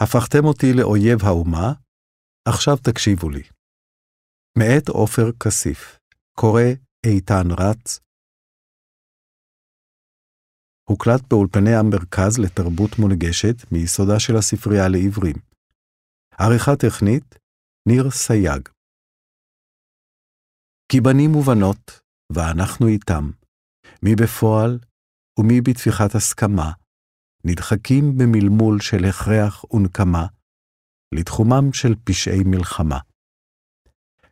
הפכתם אותי לאויב האומה, עכשיו תקשיבו לי. מאת עופר כסיף, קורא איתן רץ, הוקלט באולפני המרכז לתרבות מונגשת מיסודה של הספרייה לעברים. עריכה טכנית, ניר סייג. כי בנים ובנות, ואנחנו איתם, מי בפועל ומי בתפיחת הסכמה, נדחקים במלמול של הכרח ונקמה, לתחומם של פשעי מלחמה.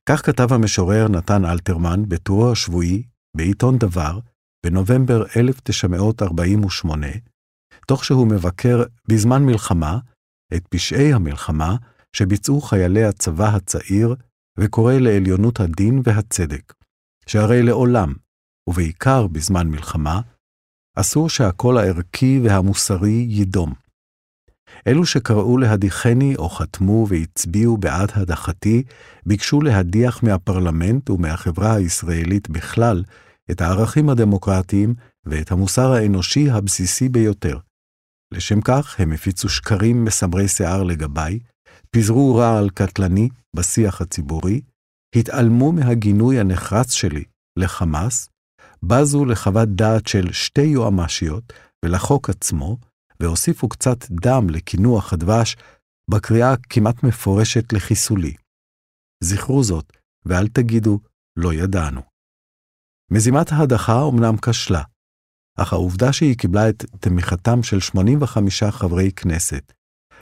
כך כתב המשורר נתן אלתרמן בטורו השבועי בעיתון דבר בנובמבר 1948, תוך שהוא מבקר בזמן מלחמה את פשעי המלחמה שביצעו חיילי הצבא הצעיר וקורא לעליונות הדין והצדק, שהרי לעולם, ובעיקר בזמן מלחמה, אסור שהקול הערכי והמוסרי יידום. אלו שקראו להדיחני או חתמו והצביעו בעד הדחתי, ביקשו להדיח מהפרלמנט ומהחברה הישראלית בכלל את הערכים הדמוקרטיים ואת המוסר האנושי הבסיסי ביותר. לשם כך הם הפיצו שקרים מסמרי שיער לגביי, פיזרו רעל קטלני בשיח הציבורי, התעלמו מהגינוי הנחרץ שלי לחמאס, בזו לחוות דעת של שתי יועמ"שיות ולחוק עצמו, והוסיפו קצת דם לקינוח הדבש בקריאה כמעט מפורשת לחיסולי. זכרו זאת, ואל תגידו, לא ידענו. מזימת ההדחה אומנם כשלה, אך העובדה שהיא קיבלה את תמיכתם של 85 חברי כנסת,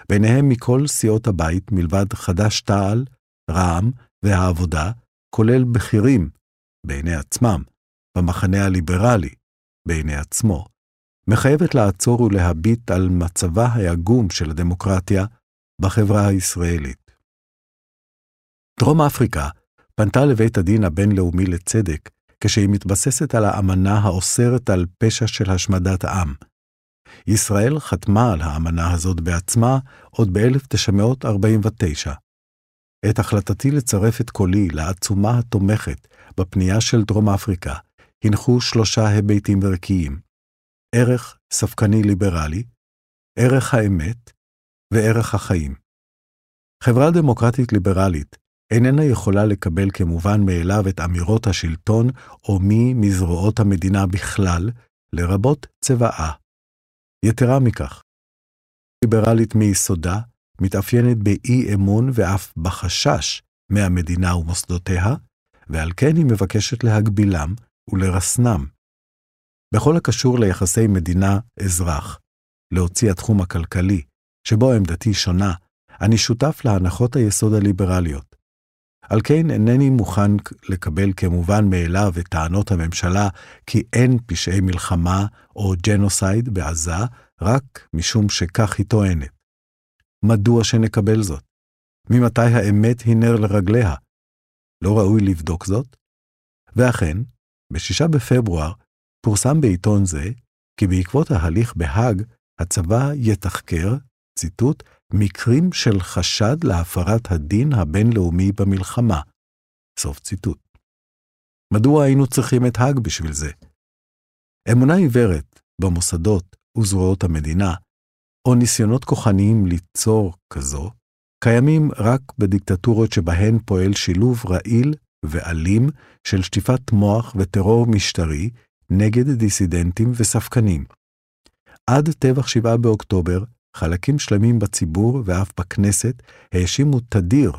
ביניהם מכל סיעות הבית מלבד חד"ש-תע"ל, רע"מ והעבודה, כולל בכירים, בעיני עצמם, במחנה הליברלי, בעיני עצמו, מחייבת לעצור ולהביט על מצבה העגום של הדמוקרטיה בחברה הישראלית. דרום אפריקה פנתה לבית הדין הבינלאומי לצדק כשהיא מתבססת על האמנה האוסרת על פשע של השמדת עם. ישראל חתמה על האמנה הזאת בעצמה עוד ב-1949. את החלטתי לצרף את קולי לעצומה התומכת בפנייה של דרום אפריקה הנחו שלושה היבטים ערכיים, ערך ספקני ליברלי, ערך האמת וערך החיים. חברה דמוקרטית ליברלית איננה יכולה לקבל כמובן מאליו את אמירות השלטון או מי מזרועות המדינה בכלל, לרבות צבאה. יתרה מכך, ליברלית מיסודה מתאפיינת באי-אמון ואף בחשש מהמדינה ומוסדותיה, ועל כן היא מבקשת להגבילם ולרסנם. בכל הקשור ליחסי מדינה-אזרח, להוציא התחום הכלכלי, שבו עמדתי שונה, אני שותף להנחות היסוד הליברליות. על כן אינני מוכן לקבל כמובן מאליו את טענות הממשלה כי אין פשעי מלחמה או ג'נוסייד בעזה, רק משום שכך היא טוענת. מדוע שנקבל זאת? ממתי האמת היא נר לרגליה? לא ראוי לבדוק זאת? ואכן, ב-6 בפברואר פורסם בעיתון זה כי בעקבות ההליך בהאג, הצבא יתחקר, ציטוט, מקרים של חשד להפרת הדין הבינלאומי במלחמה. סוף ציטוט. מדוע היינו צריכים את האג בשביל זה? אמונה עיוורת במוסדות וזרועות המדינה, או ניסיונות כוחניים ליצור כזו, קיימים רק בדיקטטורות שבהן פועל שילוב רעיל ואלים של שטיפת מוח וטרור משטרי נגד דיסידנטים וספקנים. עד טבח 7 באוקטובר, חלקים שלמים בציבור ואף בכנסת האשימו תדיר,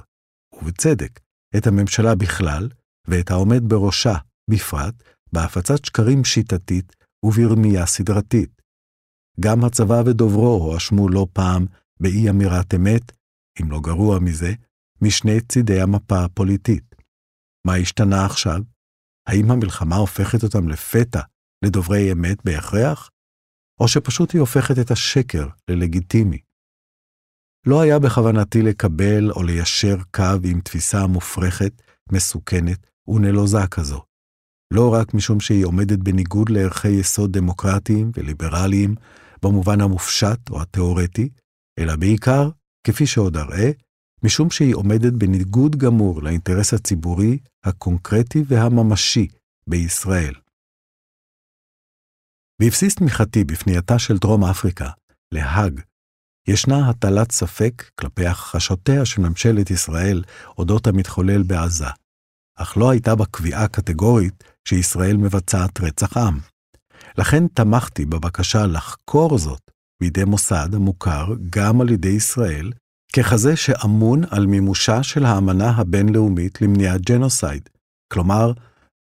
ובצדק, את הממשלה בכלל, ואת העומד בראשה בפרט, בהפצת שקרים שיטתית וברמייה סדרתית. גם הצבא ודוברו הואשמו לא פעם באי אמירת אמת, אם לא גרוע מזה, משני צידי המפה הפוליטית. מה השתנה עכשיו? האם המלחמה הופכת אותם לפתע לדוברי אמת בהכרח? או שפשוט היא הופכת את השקר ללגיטימי? לא היה בכוונתי לקבל או ליישר קו עם תפיסה מופרכת, מסוכנת ונלוזה כזו. לא רק משום שהיא עומדת בניגוד לערכי יסוד דמוקרטיים וליברליים במובן המופשט או התיאורטי, אלא בעיקר, כפי שעוד אראה, משום שהיא עומדת בניגוד גמור לאינטרס הציבורי, הקונקרטי והממשי בישראל. בבסיס תמיכתי בפנייתה של דרום אפריקה להאג ישנה הטלת ספק כלפי הכחשותיה של ממשלת ישראל אודות המתחולל בעזה, אך לא הייתה בה קביעה קטגורית שישראל מבצעת רצח עם. לכן תמכתי בבקשה לחקור זאת בידי מוסד המוכר גם על ידי ישראל, ככזה שאמון על מימושה של האמנה הבינלאומית למניעת ג'נוסייד, כלומר,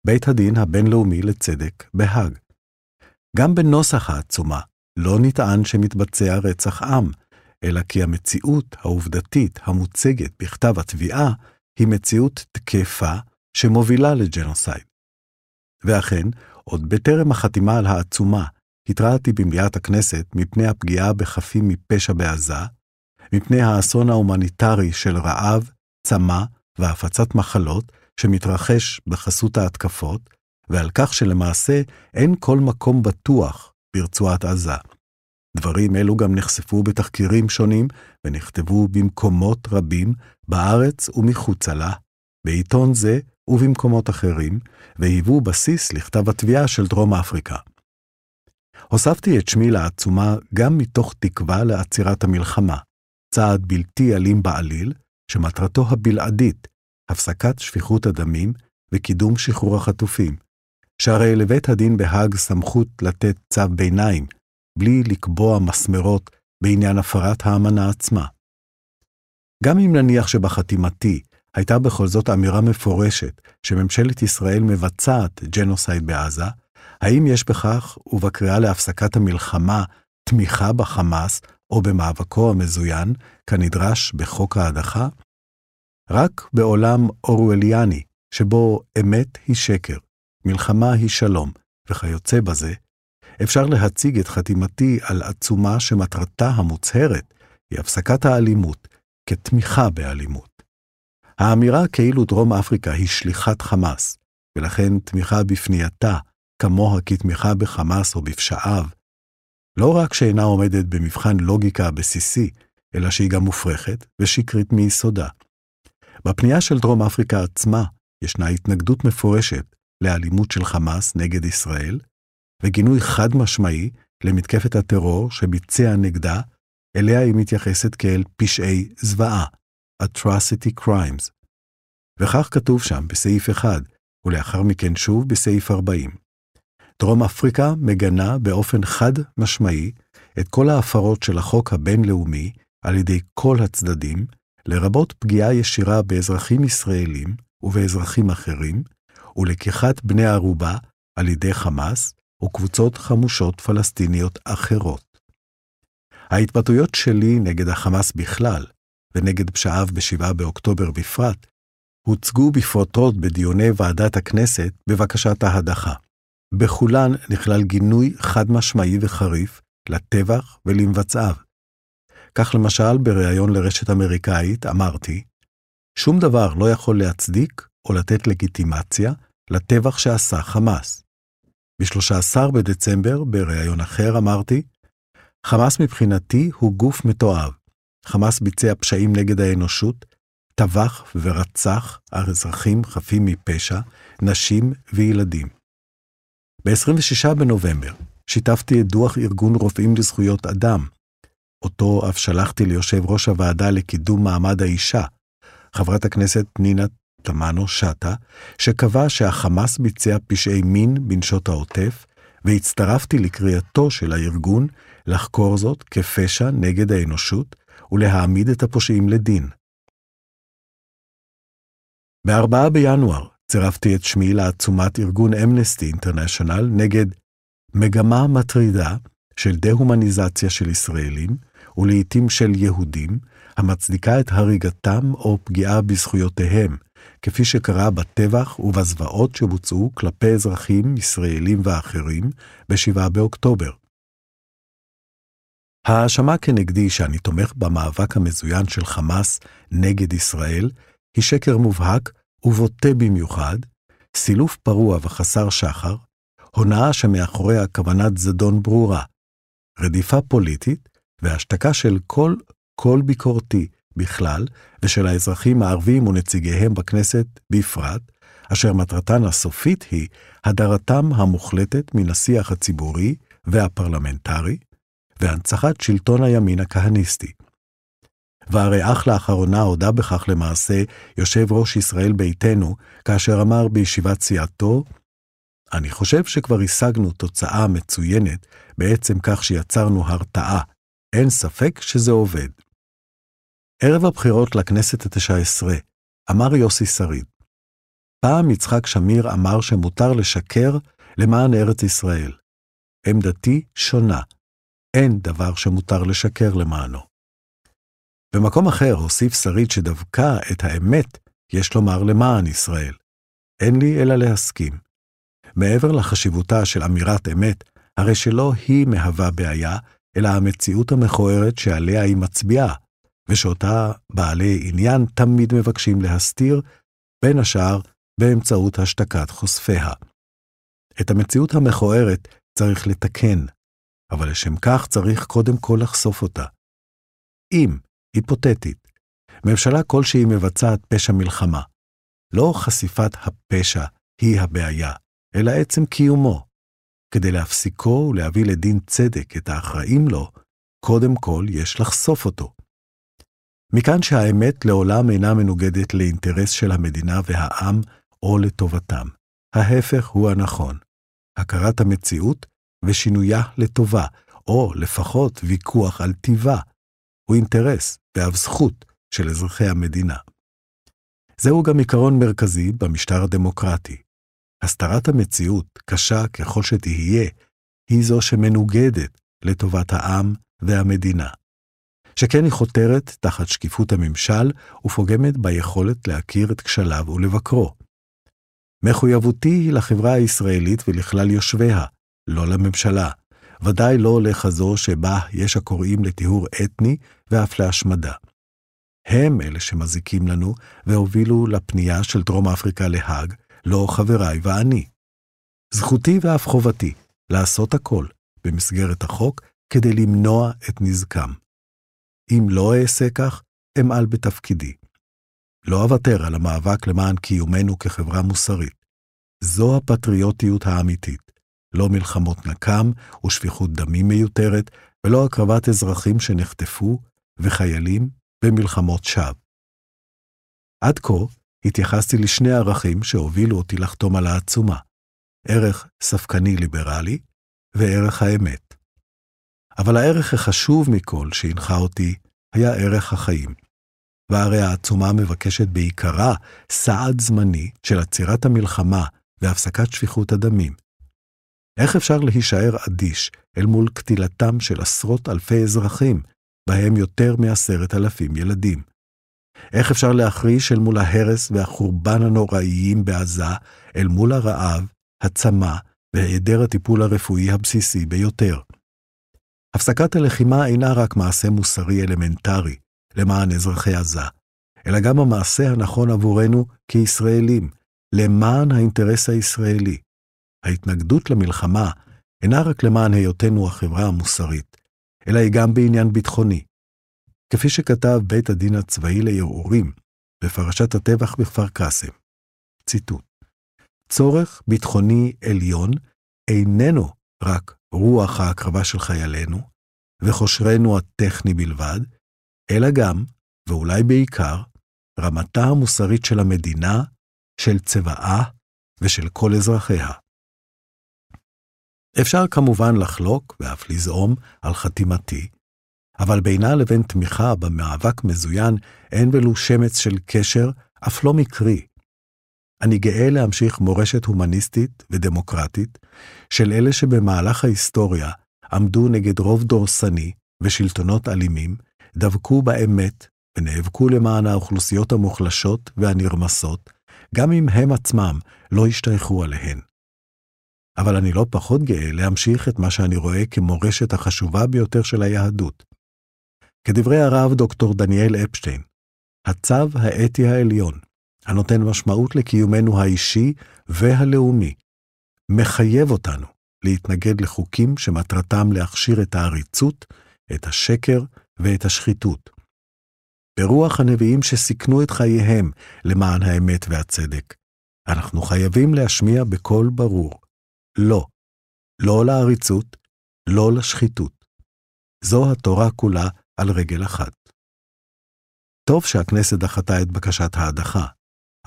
בית הדין הבינלאומי לצדק בהאג. גם בנוסח העצומה לא נטען שמתבצע רצח עם, אלא כי המציאות העובדתית המוצגת בכתב התביעה היא מציאות תקפה שמובילה לג'נוסייד. ואכן, עוד בטרם החתימה על העצומה, התרעתי במליאת הכנסת מפני הפגיעה בחפים מפשע בעזה, מפני האסון ההומניטרי של רעב, צמא והפצת מחלות שמתרחש בחסות ההתקפות, ועל כך שלמעשה אין כל מקום בטוח ברצועת עזה. דברים אלו גם נחשפו בתחקירים שונים ונכתבו במקומות רבים בארץ ומחוצה לה, בעיתון זה ובמקומות אחרים, והיוו בסיס לכתב התביעה של דרום אפריקה. הוספתי את שמי לעצומה גם מתוך תקווה לעצירת המלחמה, צעד בלתי אלים בעליל, שמטרתו הבלעדית, הפסקת שפיכות הדמים וקידום שחרור החטופים, שהרי לבית הדין בהאג סמכות לתת צו ביניים, בלי לקבוע מסמרות בעניין הפרת האמנה עצמה. גם אם נניח שבחתימתי הייתה בכל זאת אמירה מפורשת שממשלת ישראל מבצעת ג'נוסייד בעזה, האם יש בכך ובקריאה להפסקת המלחמה תמיכה בחמאס או במאבקו המזוין, כנדרש בחוק ההדחה? רק בעולם אורווליאני, שבו אמת היא שקר, מלחמה היא שלום, וכיוצא בזה, אפשר להציג את חתימתי על עצומה שמטרתה המוצהרת היא הפסקת האלימות כתמיכה באלימות. האמירה כאילו דרום אפריקה היא שליחת חמאס, ולכן תמיכה בפנייתה כמוה כתמיכה בחמאס או בפשעיו, לא רק שאינה עומדת במבחן לוגיקה הבסיסי, אלא שהיא גם מופרכת ושקרית מיסודה. בפנייה של דרום אפריקה עצמה ישנה התנגדות מפורשת לאלימות של חמאס נגד ישראל, וגינוי חד משמעי למתקפת הטרור שביצע נגדה, אליה היא מתייחסת כאל פשעי זוועה, atrocity crimes. וכך כתוב שם בסעיף 1, ולאחר מכן שוב בסעיף 40. דרום אפריקה מגנה באופן חד משמעי את כל ההפרות של החוק הבינלאומי על ידי כל הצדדים, לרבות פגיעה ישירה באזרחים ישראלים ובאזרחים אחרים, ולקיחת בני ערובה על ידי חמאס וקבוצות חמושות פלסטיניות אחרות. ההתבטאויות שלי נגד החמאס בכלל, ונגד פשעיו ב-7 באוקטובר בפרט, הוצגו בפרוטרוט בדיוני ועדת הכנסת בבקשת ההדחה. בכולן נכלל גינוי חד-משמעי וחריף לטבח ולמבצעיו. כך למשל, בריאיון לרשת אמריקאית אמרתי, שום דבר לא יכול להצדיק או לתת לגיטימציה לטבח שעשה חמאס. ב-13 בדצמבר, בריאיון אחר, אמרתי, חמאס מבחינתי הוא גוף מתועב. חמאס ביצע פשעים נגד האנושות, טבח ורצח אזרחים חפים מפשע, נשים וילדים. ב-26 בנובמבר שיתפתי את דוח ארגון רופאים לזכויות אדם, אותו אף שלחתי ליושב ראש הוועדה לקידום מעמד האישה, חברת הכנסת נינה תמנו שטה, שקבע שהחמאס ביצע פשעי מין בנשות העוטף, והצטרפתי לקריאתו של הארגון לחקור זאת כפשע נגד האנושות ולהעמיד את הפושעים לדין. ב-4 בינואר צירפתי את שמי לעצומת ארגון אמנסטי אינטרנשיונל נגד מגמה מטרידה של דה-הומניזציה של ישראלים, ולעיתים של יהודים, המצדיקה את הריגתם או פגיעה בזכויותיהם, כפי שקרה בטבח ובזוועות שבוצעו כלפי אזרחים ישראלים ואחרים ב-7 באוקטובר. ההאשמה כנגדי שאני תומך במאבק המזוין של חמאס נגד ישראל היא שקר מובהק ובוטה במיוחד, סילוף פרוע וחסר שחר, הונאה שמאחוריה כוונת זדון ברורה, רדיפה פוליטית והשתקה של כל קול ביקורתי בכלל, ושל האזרחים הערבים ונציגיהם בכנסת בפרט, אשר מטרתן הסופית היא הדרתם המוחלטת מן השיח הציבורי והפרלמנטרי, והנצחת שלטון הימין הכהניסטי. והרי אך לאחרונה הודה בכך למעשה יושב ראש ישראל ביתנו, כאשר אמר בישיבת סיעתו, אני חושב שכבר השגנו תוצאה מצוינת בעצם כך שיצרנו הרתעה. אין ספק שזה עובד. ערב הבחירות לכנסת התשע עשרה, אמר יוסי שריד, פעם יצחק שמיר אמר שמותר לשקר למען ארץ ישראל. עמדתי שונה. אין דבר שמותר לשקר למענו. במקום אחר הוסיף שריד שדווקא את האמת יש לומר למען ישראל. אין לי אלא להסכים. מעבר לחשיבותה של אמירת אמת, הרי שלא היא מהווה בעיה, אלא המציאות המכוערת שעליה היא מצביעה, ושאותה בעלי עניין תמיד מבקשים להסתיר, בין השאר באמצעות השתקת חושפיה. את המציאות המכוערת צריך לתקן, אבל לשם כך צריך קודם כל לחשוף אותה. אם, היפותטית, ממשלה כלשהי מבצעת פשע מלחמה, לא חשיפת הפשע היא הבעיה, אלא עצם קיומו. כדי להפסיקו ולהביא לדין צדק את האחראים לו, קודם כל יש לחשוף אותו. מכאן שהאמת לעולם אינה מנוגדת לאינטרס של המדינה והעם או לטובתם. ההפך הוא הנכון. הכרת המציאות ושינויה לטובה, או לפחות ויכוח על טיבה, הוא אינטרס ואף זכות של אזרחי המדינה. זהו גם עיקרון מרכזי במשטר הדמוקרטי. הסתרת המציאות, קשה ככל שתהיה, היא זו שמנוגדת לטובת העם והמדינה. שכן היא חותרת תחת שקיפות הממשל ופוגמת ביכולת להכיר את כשליו ולבקרו. מחויבותי היא לחברה הישראלית ולכלל יושביה, לא לממשלה, ודאי לא לכזו שבה יש הקוראים לטיהור אתני ואף להשמדה. הם אלה שמזיקים לנו והובילו לפנייה של דרום אפריקה להאג, לא חבריי ואני. זכותי ואף חובתי לעשות הכל במסגרת החוק כדי למנוע את נזקם. אם לא אעשה כך, אמעל בתפקידי. לא אוותר על המאבק למען קיומנו כחברה מוסרית. זו הפטריוטיות האמיתית. לא מלחמות נקם ושפיכות דמים מיותרת, ולא הקרבת אזרחים שנחטפו וחיילים במלחמות שווא. עד כה התייחסתי לשני ערכים שהובילו אותי לחתום על העצומה, ערך ספקני ליברלי וערך האמת. אבל הערך החשוב מכל שהנחה אותי היה ערך החיים. והרי העצומה מבקשת בעיקרה סעד זמני של עצירת המלחמה והפסקת שפיכות הדמים. איך אפשר להישאר אדיש אל מול קטילתם של עשרות אלפי אזרחים, בהם יותר מעשרת אלפים ילדים? איך אפשר להחריש אל מול ההרס והחורבן הנוראיים בעזה, אל מול הרעב, הצמא והיעדר הטיפול הרפואי הבסיסי ביותר? הפסקת הלחימה אינה רק מעשה מוסרי אלמנטרי למען אזרחי עזה, אלא גם המעשה הנכון עבורנו כישראלים, למען האינטרס הישראלי. ההתנגדות למלחמה אינה רק למען היותנו החברה המוסרית, אלא היא גם בעניין ביטחוני. כפי שכתב בית הדין הצבאי לערעורים בפרשת הטבח בכפר קאסם, ציטוט: צורך ביטחוני עליון איננו רק רוח ההקרבה של חיילינו וחושרנו הטכני בלבד, אלא גם, ואולי בעיקר, רמתה המוסרית של המדינה, של צבאה ושל כל אזרחיה. אפשר כמובן לחלוק ואף לזעום על חתימתי, אבל בינה לבין תמיכה במאבק מזוין אין ולו שמץ של קשר, אף לא מקרי. אני גאה להמשיך מורשת הומניסטית ודמוקרטית של אלה שבמהלך ההיסטוריה עמדו נגד רוב דורסני ושלטונות אלימים, דבקו באמת ונאבקו למען האוכלוסיות המוחלשות והנרמסות, גם אם הם עצמם לא השתייכו עליהן. אבל אני לא פחות גאה להמשיך את מה שאני רואה כמורשת החשובה ביותר של היהדות. כדברי הרב דוקטור דניאל אפשטיין, הצו האתי העליון, הנותן משמעות לקיומנו האישי והלאומי, מחייב אותנו להתנגד לחוקים שמטרתם להכשיר את העריצות, את השקר ואת השחיתות. ברוח הנביאים שסיכנו את חייהם למען האמת והצדק, אנחנו חייבים להשמיע בקול ברור, לא, לא לעריצות, לא לשחיתות. זו התורה כולה על רגל אחת. טוב שהכנסת דחתה את בקשת ההדחה,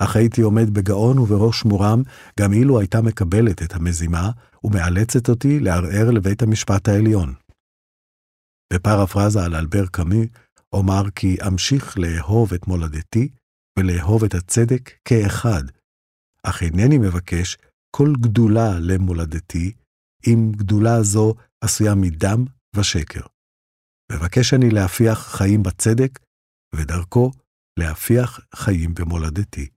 אך הייתי עומד בגאון ובראש מורם, גם אילו הייתה מקבלת את המזימה ומאלצת אותי לערער לבית המשפט העליון. בפרפרזה על אלבר קאמי, אומר כי אמשיך לאהוב את מולדתי ולאהוב את הצדק כאחד, אך אינני מבקש כל גדולה למולדתי, אם גדולה זו עשויה מדם ושקר. מבקש אני להפיח חיים בצדק, ודרכו להפיח חיים במולדתי.